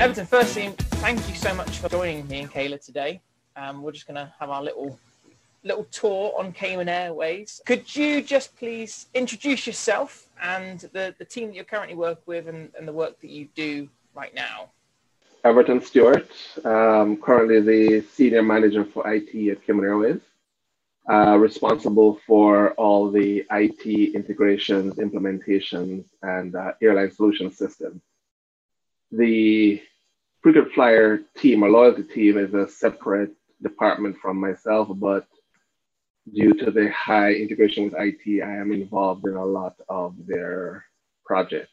Everton, firstly, thank you so much for joining me and Kayla today. Um, we're just going to have our little little tour on Cayman Airways. Could you just please introduce yourself and the, the team that you're currently work with and, and the work that you do right now? Everton Stewart, um, currently the senior manager for IT at Cayman Airways, uh, responsible for all the IT integrations, implementations, and uh, airline solution systems. The frequent flyer team or loyalty team is a separate department from myself, but due to the high integration with IT, I am involved in a lot of their projects.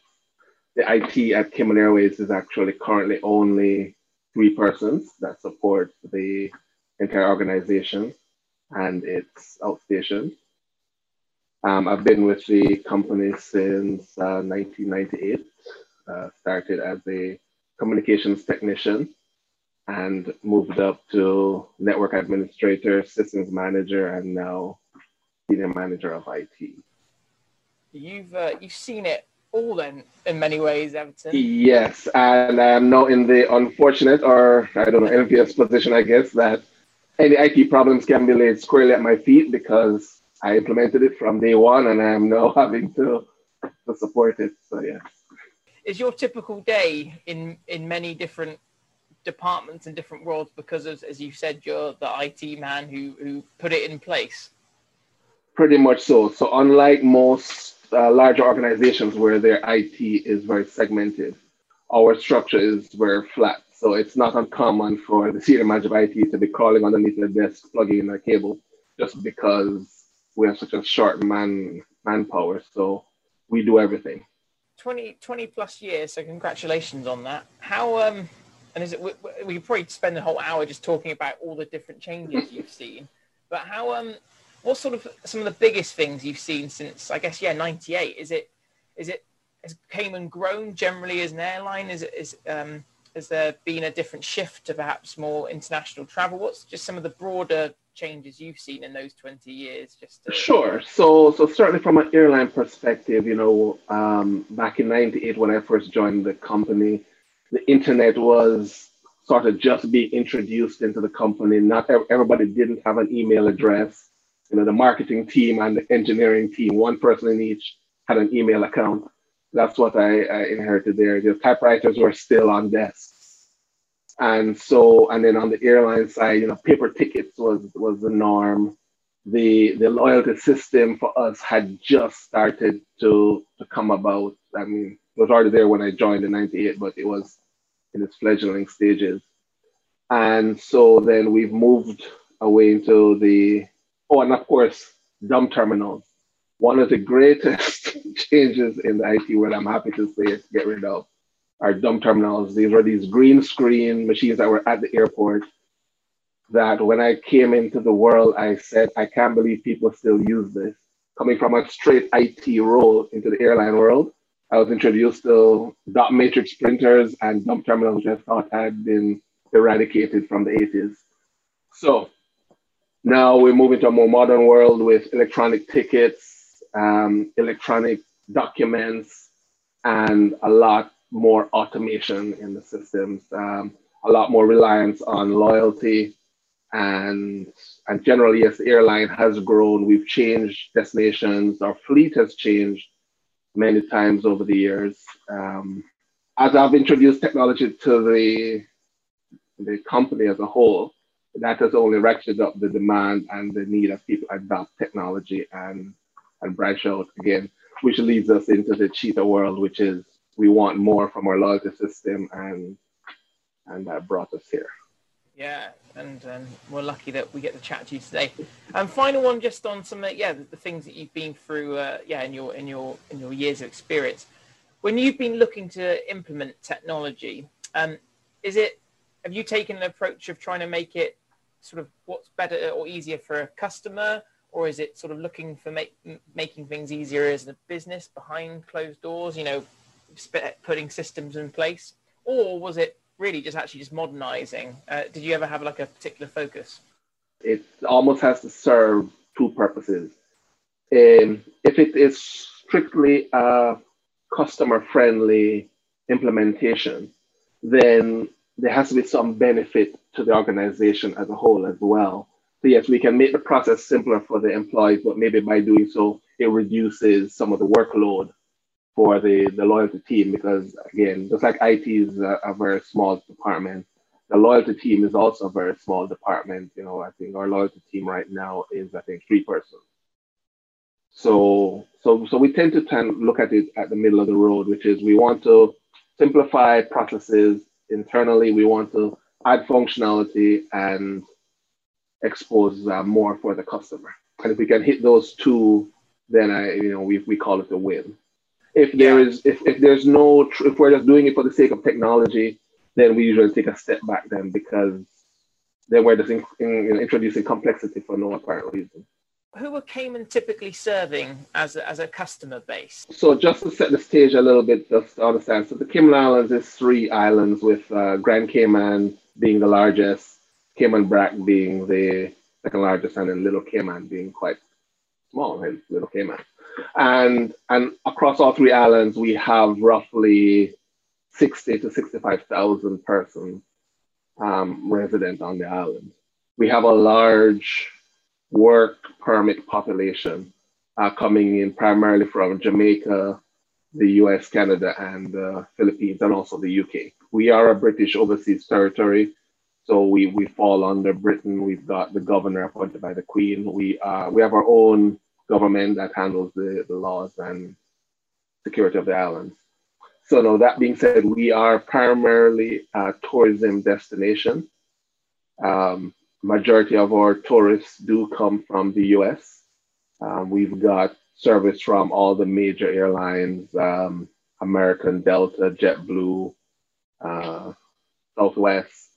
The IT at Cayman Airways is actually currently only three persons that support the entire organization and its outstation. Um, I've been with the company since uh, 1998, uh, started as a communications technician and moved up to network administrator, systems manager, and now senior manager of IT. You've uh, you've seen it all then in many ways, Everton. Yes, and I am now in the unfortunate or I don't know envious position, I guess, that any IT problems can be laid squarely at my feet because I implemented it from day one, and I am now having to to support it. So yeah. Is your typical day in in many different departments and different worlds because of, as you said, you're the IT man who, who put it in place? Pretty much so. So unlike most uh, larger organizations where their IT is very segmented, our structure is very flat. So it's not uncommon for the senior manager of IT to be crawling underneath the desk, plugging in a cable, just because we have such a short man manpower. So we do everything. 20, 20 plus years. So congratulations on that. How um and is it we, we could probably spend the whole hour just talking about all the different changes you've seen but how um what sort of some of the biggest things you've seen since i guess yeah 98 is it is it has came and grown generally as an airline is it is um has there been a different shift to perhaps more international travel what's just some of the broader changes you've seen in those 20 years just to... sure so so certainly from an airline perspective you know um, back in 98 when i first joined the company the internet was sort of just being introduced into the company. Not everybody didn't have an email address. You know, the marketing team and the engineering team, one person in each had an email account. That's what I, I inherited there. The typewriters were still on desks. And so, and then on the airline side, you know, paper tickets was was the norm. The the loyalty system for us had just started to to come about. I mean, it was already there when I joined in 98, but it was in its fledgling stages. And so then we've moved away into the, oh, and of course, dumb terminals. One of the greatest changes in the IT world, I'm happy to say, to get rid of are dumb terminals. These were these green screen machines that were at the airport that when I came into the world, I said, I can't believe people still use this. Coming from a straight IT role into the airline world, I was introduced to dot matrix printers and dumb terminals, I thought had been eradicated from the 80s. So now we move into a more modern world with electronic tickets, um, electronic documents, and a lot more automation in the systems, um, a lot more reliance on loyalty. And, and generally, as the airline has grown, we've changed destinations, our fleet has changed many times over the years. Um, as I've introduced technology to the, the company as a whole, that has only ratcheted up the demand and the need of people adopt technology and, and branch out again, which leads us into the cheetah world, which is we want more from our loyalty system and and that brought us here. Yeah, and um, we're lucky that we get to chat to you today. And final one, just on some, uh, yeah, the, the, things that you've been through, uh, yeah, in your in your in your years of experience. When you've been looking to implement technology, um, is it have you taken an approach of trying to make it sort of what's better or easier for a customer, or is it sort of looking for make, making things easier as a business behind closed doors? You know, putting systems in place, or was it really just actually just modernizing. Uh, did you ever have like a particular focus? It almost has to serve two purposes. Um, if it is strictly a customer friendly implementation, then there has to be some benefit to the organization as a whole as well. So yes, we can make the process simpler for the employees, but maybe by doing so, it reduces some of the workload for the, the loyalty team because again, just like IT is a, a very small department, the loyalty team is also a very small department. You know, I think our loyalty team right now is I think three persons. So so so we tend to tend look at it at the middle of the road, which is we want to simplify processes internally. We want to add functionality and expose uh, more for the customer. And if we can hit those two, then I you know we we call it a win. If there is if, if there's no if we're just doing it for the sake of technology, then we usually take a step back then because then we're just in, in, introducing complexity for no apparent reason. Who are Cayman typically serving as a, as a customer base? So just to set the stage a little bit, just to understand. So the Cayman Islands is three islands with uh, Grand Cayman being the largest, Cayman Brac being the second largest, and then Little Cayman being quite small, Little Cayman. And, and across all three islands, we have roughly 60 to 65,000 persons um, resident on the island. We have a large work permit population uh, coming in primarily from Jamaica, the US, Canada, and the Philippines, and also the UK. We are a British overseas territory, so we, we fall under Britain. We've got the governor appointed by the Queen. We, uh, we have our own government that handles the, the laws and security of the islands. So now that being said, we are primarily a tourism destination. Um, majority of our tourists do come from the US. Um, we've got service from all the major airlines, um, American, Delta, JetBlue, uh, Southwest,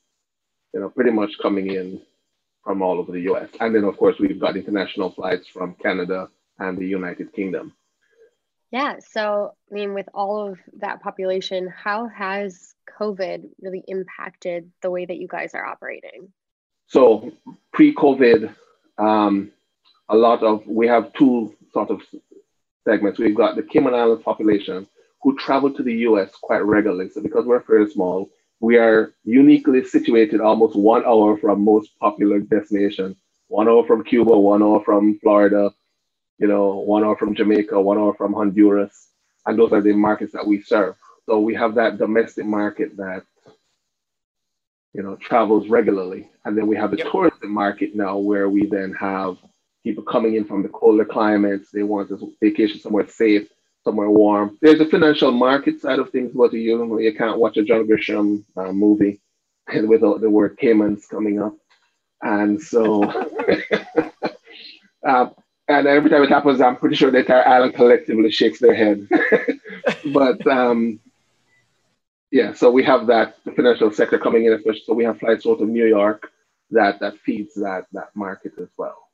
you know, pretty much coming in from all over the US. And then, of course, we've got international flights from Canada and the United Kingdom. Yeah. So, I mean, with all of that population, how has COVID really impacted the way that you guys are operating? So, pre COVID, um, a lot of, we have two sort of segments. We've got the Cayman Islands population who travel to the US quite regularly. So, because we're fairly small, we are uniquely situated almost one hour from most popular destinations. One hour from Cuba, one hour from Florida, you know, one hour from Jamaica, one hour from Honduras, and those are the markets that we serve. So we have that domestic market that, you know, travels regularly, and then we have the yep. tourism market now where we then have people coming in from the colder climates. They want to vacation somewhere safe, somewhere warm. There's a financial market side of things, but you you can't watch a John Grisham uh, movie without the word Caymans coming up, and so. uh, and every time it happens, I'm pretty sure the entire island collectively shakes their head. but um, yeah, so we have that the financial sector coming in, especially so we have flights out of New York that that feeds that that market as well.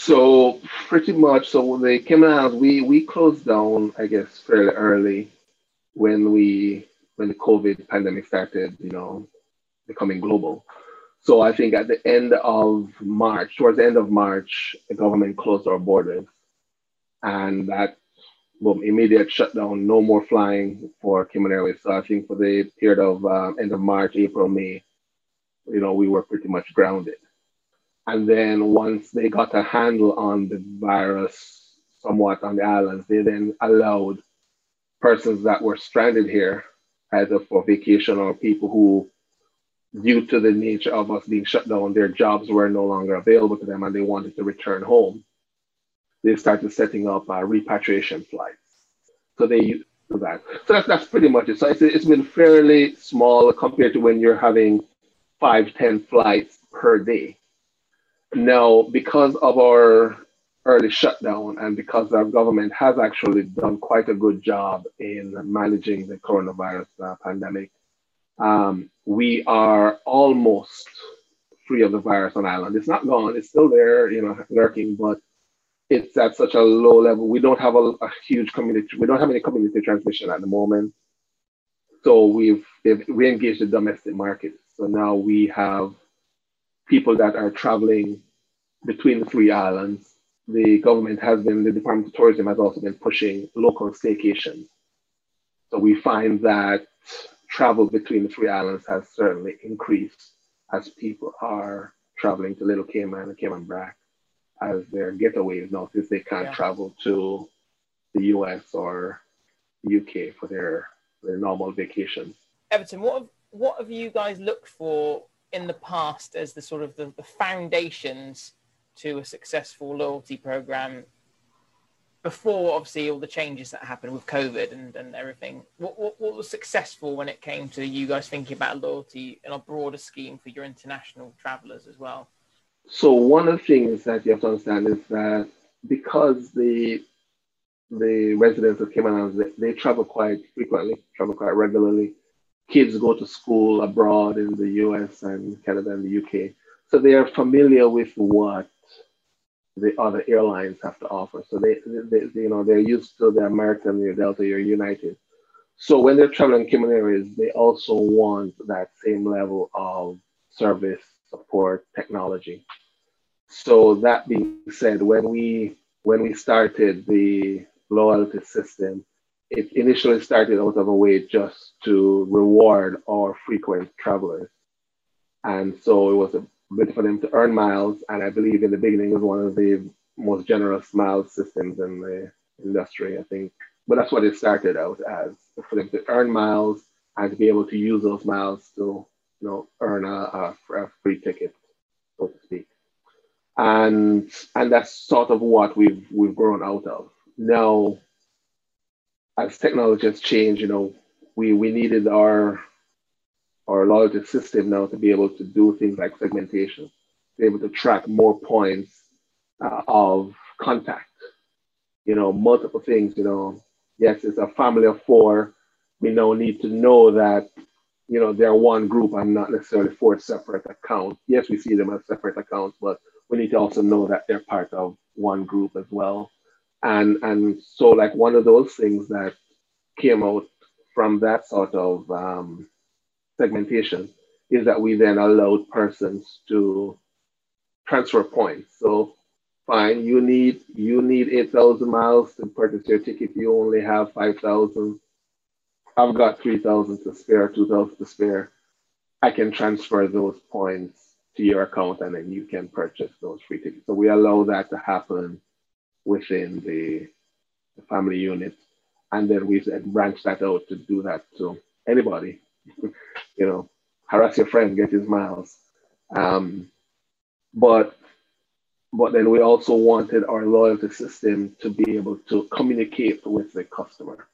So pretty much, so the Cayman Islands, we we closed down, I guess, fairly early when we when the COVID pandemic started, you know, becoming global. So I think at the end of March, towards the end of March, the government closed our borders, and that boom, immediate shutdown, no more flying for Cayman Airways. So I think for the period of uh, end of March, April, May, you know, we were pretty much grounded. And then once they got a handle on the virus somewhat on the islands, they then allowed persons that were stranded here, either for vacation or people who due to the nature of us being shut down, their jobs were no longer available to them and they wanted to return home. They started setting up uh, repatriation flights. So they used that. So that's, that's pretty much it. So it's, it's been fairly small compared to when you're having five, ten flights per day. Now, because of our early shutdown and because our government has actually done quite a good job in managing the coronavirus uh, pandemic, um, we are almost free of the virus on island. It's not gone. It's still there, you know, lurking, but it's at such a low level. We don't have a, a huge community. We don't have any community transmission at the moment. So we've, we engaged the domestic market. So now we have people that are traveling between the three islands. The government has been, the Department of Tourism has also been pushing local staycations. So we find that travel between the three islands has certainly increased as people are traveling to Little Cayman and Cayman Brac as their getaways now since they can't yeah. travel to the US or the UK for their, their normal vacations. Everton, what have, what have you guys looked for in the past as the sort of the, the foundations to a successful loyalty program before obviously all the changes that happened with COVID and, and everything, what, what, what, was successful when it came to you guys thinking about loyalty in a broader scheme for your international travelers as well? So one of the things that you have to understand is that because the the residents of Cayman Islands they, they travel quite frequently, travel quite regularly. Kids go to school abroad in the US and Canada and the UK. So they are familiar with what the other airlines have to offer. So they, they, they, you know, they're used to the American, your Delta, your United. So when they're traveling Cayman Airways, they also want that same level of service, support, technology. So that being said, when we when we started the loyalty system, it initially started out of a way just to reward our frequent travelers. And so it was a bit for them to earn miles. And I believe in the beginning it was one of the most generous miles systems in the industry, I think. But that's what it started out as for them to earn miles and to be able to use those miles to you know, earn a, a, a free ticket, so to speak. And, and that's sort of what we've, we've grown out of. Now, as technology has changed, you know, we, we needed our our loyalty system now to be able to do things like segmentation, be able to track more points uh, of contact, you know, multiple things, you know. Yes, it's a family of four. We now need to know that, you know, they're one group and not necessarily four separate accounts. Yes, we see them as separate accounts, but we need to also know that they're part of one group as well. And and so like one of those things that came out from that sort of um, segmentation is that we then allowed persons to transfer points. So fine, you need you need 8,000 miles to purchase your ticket. You only have 5,000. I've got 3,000 to spare, 2,000 to spare. I can transfer those points to your account and then you can purchase those free tickets. So we allow that to happen within the, the family unit. And then we branch that out to do that to anybody you know, harass your friend, get his miles. Um, but but then we also wanted our loyalty system to be able to communicate with the customer.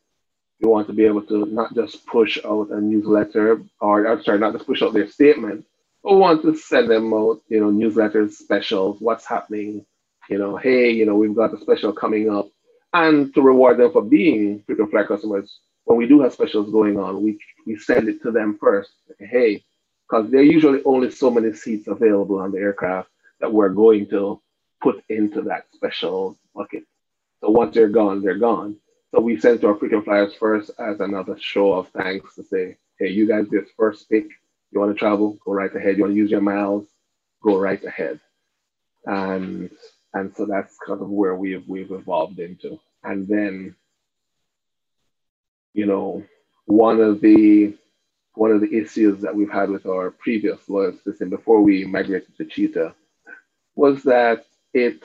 We want to be able to not just push out a newsletter or I'm sorry, not just push out their statement, but want to send them out, you know, newsletters, specials, what's happening, you know, hey, you know, we've got a special coming up, and to reward them for being frequent flyer customers when we do have specials going on, we, we send it to them first. Hey, because there are usually only so many seats available on the aircraft that we're going to put into that special bucket. So once they're gone, they're gone. So we send to our frequent flyers first as another show of thanks to say, hey, you guys this first pick. You want to travel? Go right ahead. You want to use your miles? Go right ahead. And and so that's kind of where we've we've evolved into. And then you know, one of the one of the issues that we've had with our previous loyalty system before we migrated to Cheetah was that it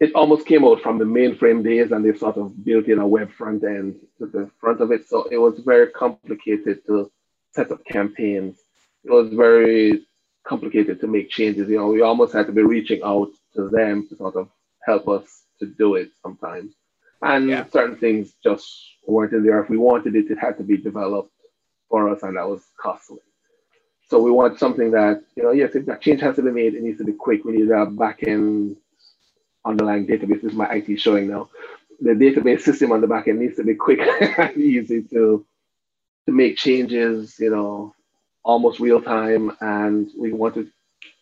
it almost came out from the mainframe days and they sort of built in a web front end to the front of it. So it was very complicated to set up campaigns. It was very complicated to make changes. You know, we almost had to be reaching out to them to sort of help us to do it sometimes. And yeah. certain things just weren't in there. If we wanted it, it had to be developed for us, and that was costly. So we want something that, you know, yes, if that change has to be made, it needs to be quick. We need a back-end underlying database. This is my IT showing now. The database system on the back end needs to be quick and easy to to make changes, you know, almost real time. And we want to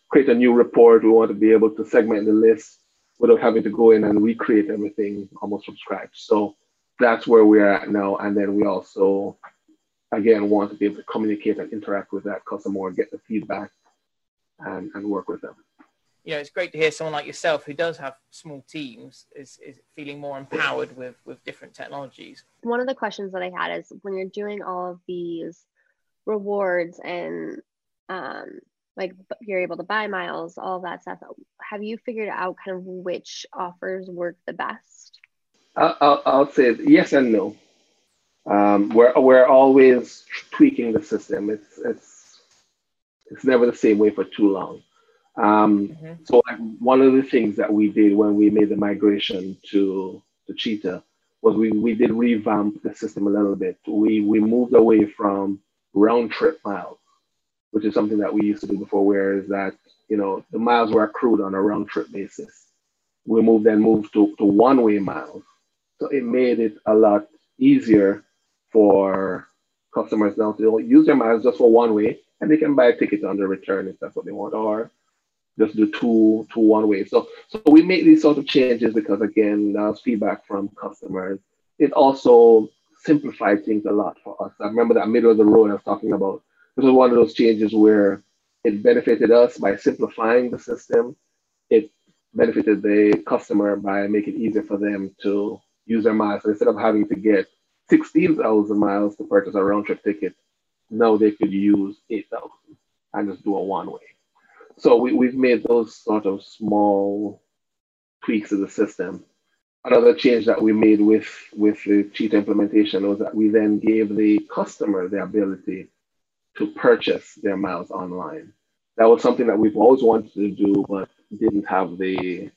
create a new report. We want to be able to segment the list without having to go in and recreate everything almost from scratch. So that's where we're at now. And then we also, again, want to be able to communicate and interact with that customer, get the feedback, and, and work with them. you know, it's great to hear someone like yourself who does have small teams is, is feeling more empowered with, with different technologies. One of the questions that I had is when you're doing all of these rewards and um, like you're able to buy miles, all that stuff, have you figured out kind of which offers work the best? I'll, I'll say yes and no. Um, we're, we're always tweaking the system. It's, it's, it's never the same way for too long. Um, mm-hmm. So like one of the things that we did when we made the migration to to Cheetah was we, we did revamp the system a little bit. We we moved away from round trip miles, which is something that we used to do before, where is that you know the miles were accrued on a round trip basis. We moved then moved to, to one way miles. So it made it a lot easier for customers now to use their miles just for one way and they can buy a ticket on the return if that's what they want, or just do two two one way. So so we make these sort of changes because again, that's feedback from customers. It also simplified things a lot for us. I remember that middle of the road I was talking about. This was one of those changes where it benefited us by simplifying the system. It benefited the customer by making it easier for them to use their miles. So instead of having to get 16,000 miles to purchase a round trip ticket, now they could use 8,000 and just do a one way so we, we've made those sort of small tweaks to the system. Another change that we made with, with the Cheetah implementation was that we then gave the customer the ability to purchase their miles online. That was something that we've always wanted to do, but didn't have the,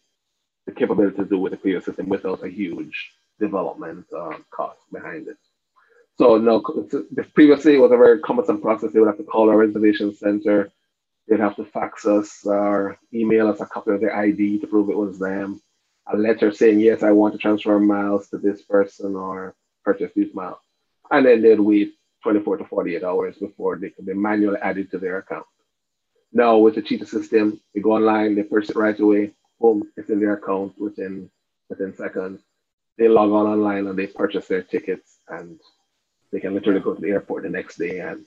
the capability to do with the previous system without a huge development uh, cost behind it. So no, previously it was a very cumbersome process. They would have to call our reservation center, They'd have to fax us or email us a copy of their ID to prove it was them. A letter saying, yes, I want to transfer miles to this person or purchase these miles. And then they'd wait 24 to 48 hours before they could be manually added to their account. Now with the Cheetah system, they go online, they purchase it right away, boom, it's in their account within within seconds. They log on online and they purchase their tickets and they can literally go to the airport the next day and,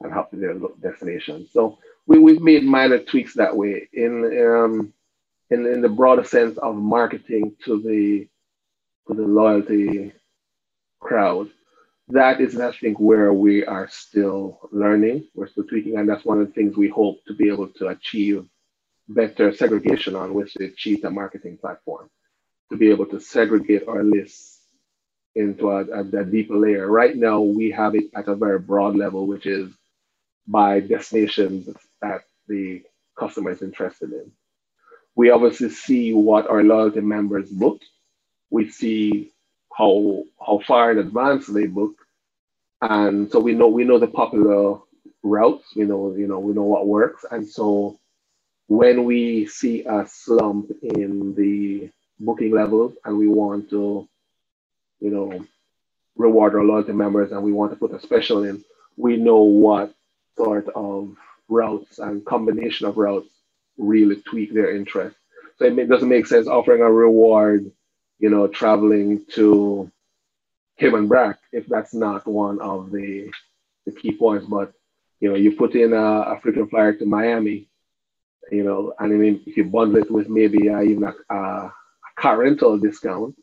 and hop to their destination. So we, we've made minor tweaks that way in um, in, in the broader sense of marketing to the to the loyalty crowd. That is, I think, where we are still learning. We're still tweaking, and that's one of the things we hope to be able to achieve better segregation on with the Cheetah marketing platform, to be able to segregate our lists into a, a, a deeper layer. Right now, we have it at a very broad level, which is by destinations that the customer is interested in. We obviously see what our loyalty members book. We see how how far in advance they book, and so we know we know the popular routes. We know you know we know what works, and so when we see a slump in the booking levels and we want to, you know, reward our loyalty members and we want to put a special in, we know what sort of routes and combination of routes really tweak their interest. So it doesn't make sense offering a reward, you know, traveling to Cayman if that's not one of the, the key points. But, you know, you put in a, a frequent flyer to Miami, you know, and I mean, if you bundle it with maybe even a, a car rental discount,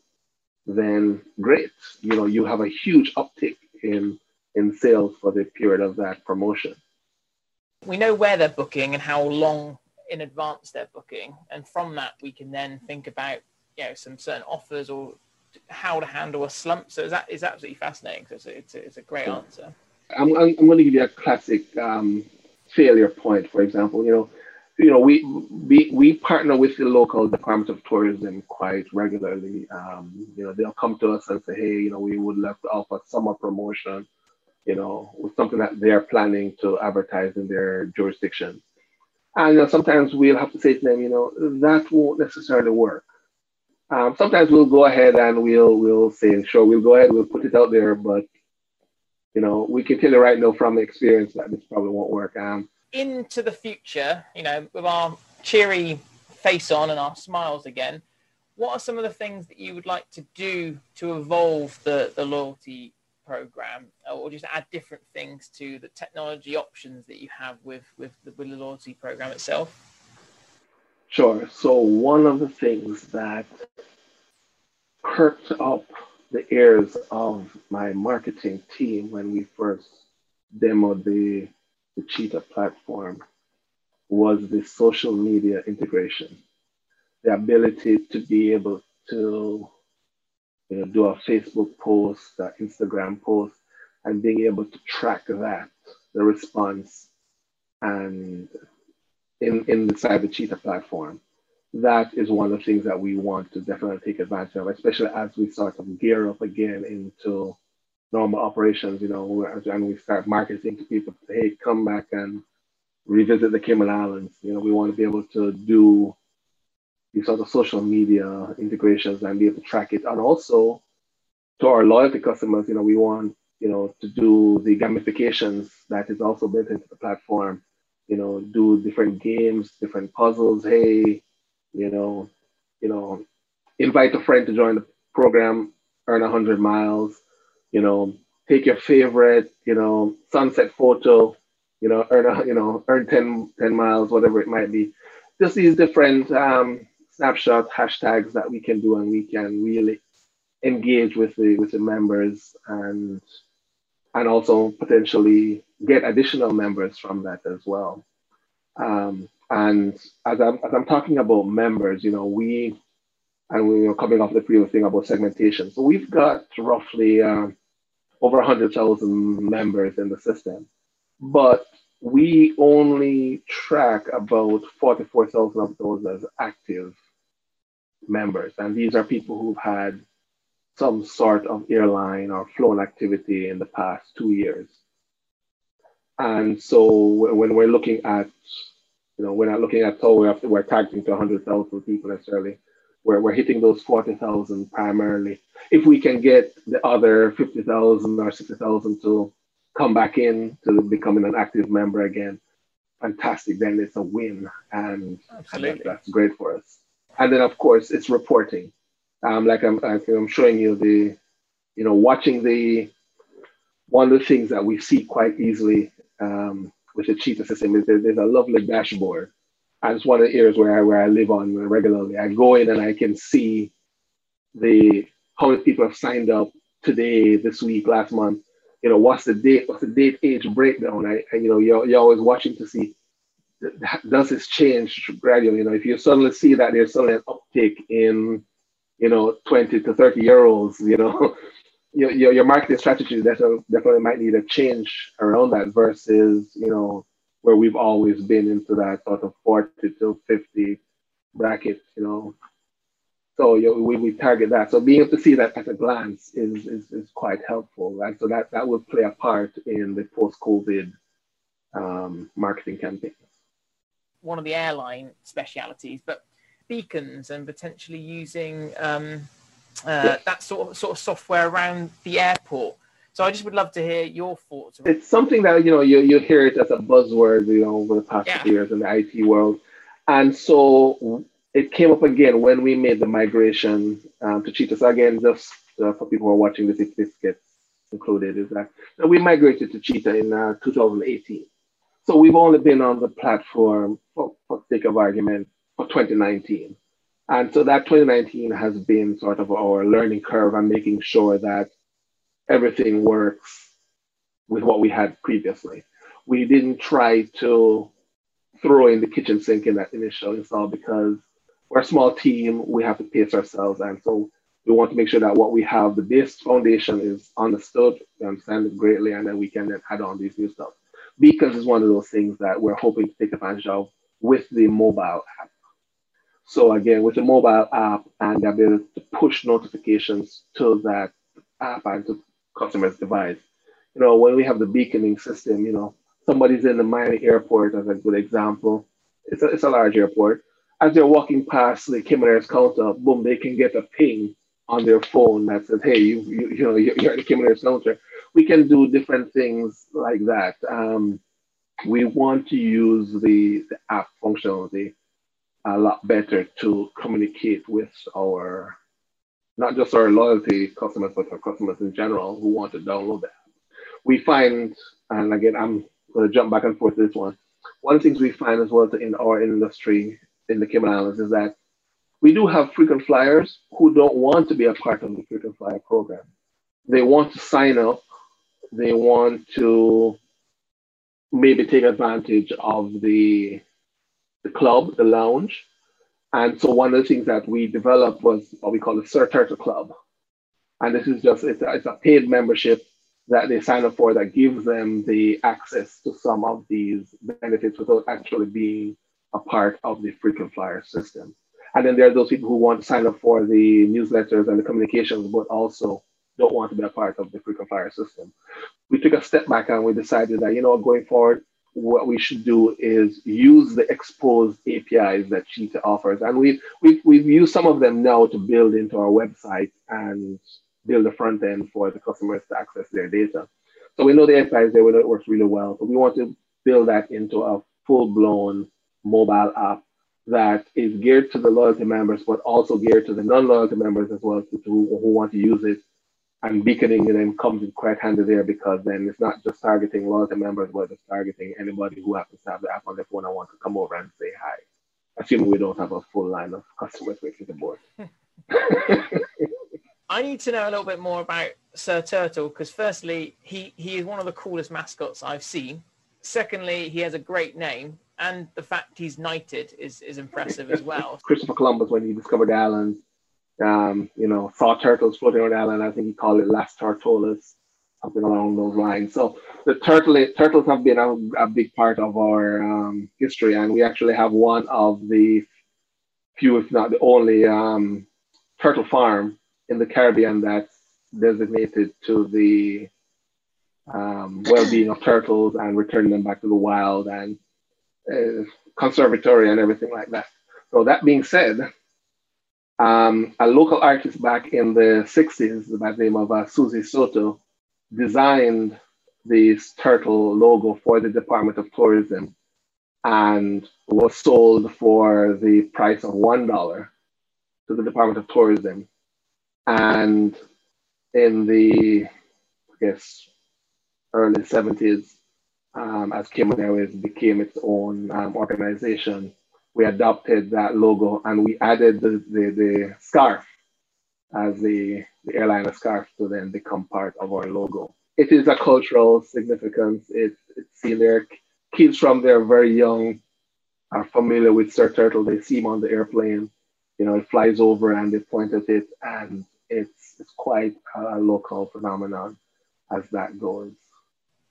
then great. You know, you have a huge uptick in in sales for the period of that promotion we know where they're booking and how long in advance they're booking, and from that we can then think about you know some certain offers or how to handle a slump. So that is absolutely fascinating. So it's a, it's a, it's a great answer. I'm, I'm, I'm going to give you a classic um, failure point. For example, you know, you know, we, we we partner with the local Department of Tourism quite regularly. Um, you know, they'll come to us and say, hey, you know, we would love to offer summer promotion you know, with something that they're planning to advertise in their jurisdiction. And you know, sometimes we'll have to say to them, you know, that won't necessarily work. Um, sometimes we'll go ahead and we'll we'll say, sure, we'll go ahead, we'll put it out there, but you know, we can tell you right now from experience that this probably won't work. Um, Into the future, you know, with our cheery face on and our smiles again, what are some of the things that you would like to do to evolve the, the loyalty program or just add different things to the technology options that you have with with the, with the loyalty program itself Sure. So one of the things that perked up the ears of my marketing team when we first demoed the, the Cheetah platform was the social media integration, the ability to be able to you know, do a Facebook post, an Instagram post, and being able to track that, the response, and in, in the Cheetah platform. That is one of the things that we want to definitely take advantage of, especially as we start to gear up again into normal operations, you know, and we start marketing to people, hey, come back and revisit the Cayman Islands. You know, we want to be able to do sort of social media integrations and be able to track it. And also to our loyalty customers, you know, we want, you know, to do the gamifications that is also built into the platform, you know, do different games, different puzzles. Hey, you know, you know, invite a friend to join the program, earn a 100 miles, you know, take your favorite, you know, sunset photo, you know, earn, a, you know, earn 10, 10 miles, whatever it might be. Just these different um, snapshot hashtags that we can do and we can really engage with the with the members and and also potentially get additional members from that as well. Um, and as I'm, as I'm talking about members, you know, we, and we were coming off the previous thing about segmentation. So we've got roughly uh, over 100,000 members in the system, but we only track about 44,000 of those as active members. And these are people who've had some sort of airline or flown activity in the past two years. And so when we're looking at you know, we're not looking at toll, we're, we're targeting to 100,000 people necessarily. We're, we're hitting those 40,000 primarily. If we can get the other 50,000 or 60,000 to come back in to becoming an active member again, fantastic. Then it's a win. And, and that's great for us. And then, of course, it's reporting. Um, like I'm, I'm showing you the, you know, watching the, one of the things that we see quite easily um, with the Cheetah system is there, there's a lovely dashboard. And it's one of the areas where I, where I live on regularly. I go in and I can see the how many people have signed up today, this week, last month. You know, what's the date? What's the date age breakdown? I, I you know, you're, you're always watching to see does this change gradually? You know, if you suddenly see that there's suddenly an uptick in, you know, 20 to 30 year olds, you know, your, your, your marketing strategy definitely, might need a change around that versus, you know, where we've always been into that sort of 40 to 50 bracket, you know. So you know, we, we target that. So being able to see that at a glance is, is, is quite helpful. Right? So that, that will play a part in the post-COVID um, marketing campaign. One of the airline specialities, but beacons and potentially using um, uh, that sort of sort of software around the airport. So I just would love to hear your thoughts. It's something that you know you, you hear it as a buzzword, you know, over the past yeah. years in the IT world, and so it came up again when we made the migration um, to Cheetah. So again, just uh, for people who are watching this, if this gets included, is that we migrated to Cheetah in uh, 2018. So we've only been on the platform, for, for sake of argument, for 2019. And so that 2019 has been sort of our learning curve and making sure that everything works with what we had previously. We didn't try to throw in the kitchen sink in that initial install because we're a small team, we have to pace ourselves. And so we want to make sure that what we have, the base foundation is understood, we understand it greatly, and then we can then add on these new stuff. Because it's one of those things that we're hoping to take advantage of with the mobile app. So again, with the mobile app and the ability to push notifications to that app and to customers' device. You know, when we have the beaconing system, you know, somebody's in the Miami airport as a good example. It's a, it's a large airport. As they're walking past the Air's counter, boom, they can get a ping on their phone that says, hey, you, you, you know, you're at the Air's counter. We can do different things like that. Um, we want to use the, the app functionality a lot better to communicate with our not just our loyalty customers, but our customers in general who want to download that. We find, and again, I'm going to jump back and forth this one. One of the things we find as well in our industry in the Cayman Islands is that we do have frequent flyers who don't want to be a part of the frequent flyer program. They want to sign up. They want to maybe take advantage of the, the club, the lounge. And so one of the things that we developed was what we call the Sir Turtle Club. And this is just, it's a, it's a paid membership that they sign up for that gives them the access to some of these benefits without actually being a part of the frequent flyer system. And then there are those people who want to sign up for the newsletters and the communications, but also don't want to be a part of the frequent flyer system. We took a step back and we decided that, you know, going forward, what we should do is use the exposed APIs that Cheetah offers. And we've, we've, we've used some of them now to build into our website and build a front end for the customers to access their data. So we know the APIs there, we know it works really well, but we want to build that into a full blown mobile app that is geared to the loyalty members, but also geared to the non-loyalty members as well, to, who want to use it. And beaconing then comes in quite handy there because then it's not just targeting loyalty members, but it's targeting anybody who happens to have the app on their phone and want to come over and say hi. Assuming we don't have a full line of customers waiting to board. I need to know a little bit more about Sir Turtle because firstly, he, he is one of the coolest mascots I've seen. Secondly, he has a great name, and the fact he's knighted is, is impressive as well. Christopher Columbus, when he discovered the island, um, you know, saw turtles floating around, island. I think he called it Las Tortolas, something along those lines. So the turtle turtles have been a, a big part of our um, history, and we actually have one of the few, if not the only, um, turtle farm in the Caribbean that's designated to the um, well-being of turtles and returning them back to the wild and uh, conservatory and everything like that. So that being said, um, a local artist back in the 60s by the name of uh, Suzy Soto designed this turtle logo for the Department of Tourism and was sold for the price of $1 to the Department of Tourism. And in the, I guess, early 70s, um, as Cayman Airways became its own um, organization, we adopted that logo and we added the, the, the scarf as the, the airliner scarf to then become part of our logo. It is a cultural significance. It, it's seen there. Kids from they're very young are familiar with Sir Turtle. They see him on the airplane. You know, it flies over and they point at it, and it's, it's quite a local phenomenon as that goes.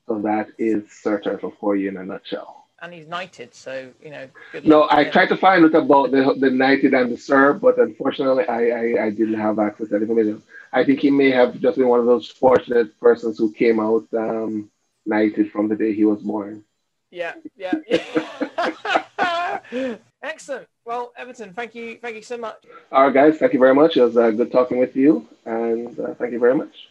So that is Sir Turtle for you in a nutshell. And he's knighted, so you know. no, I tried to find out about the the knighted and the sir, but unfortunately, I, I, I didn't have access to that information. I think he may have just been one of those fortunate persons who came out um, knighted from the day he was born. Yeah, yeah. yeah. Excellent. Well, Everton, thank you, thank you so much. All right, guys, thank you very much. It was uh, good talking with you, and uh, thank you very much.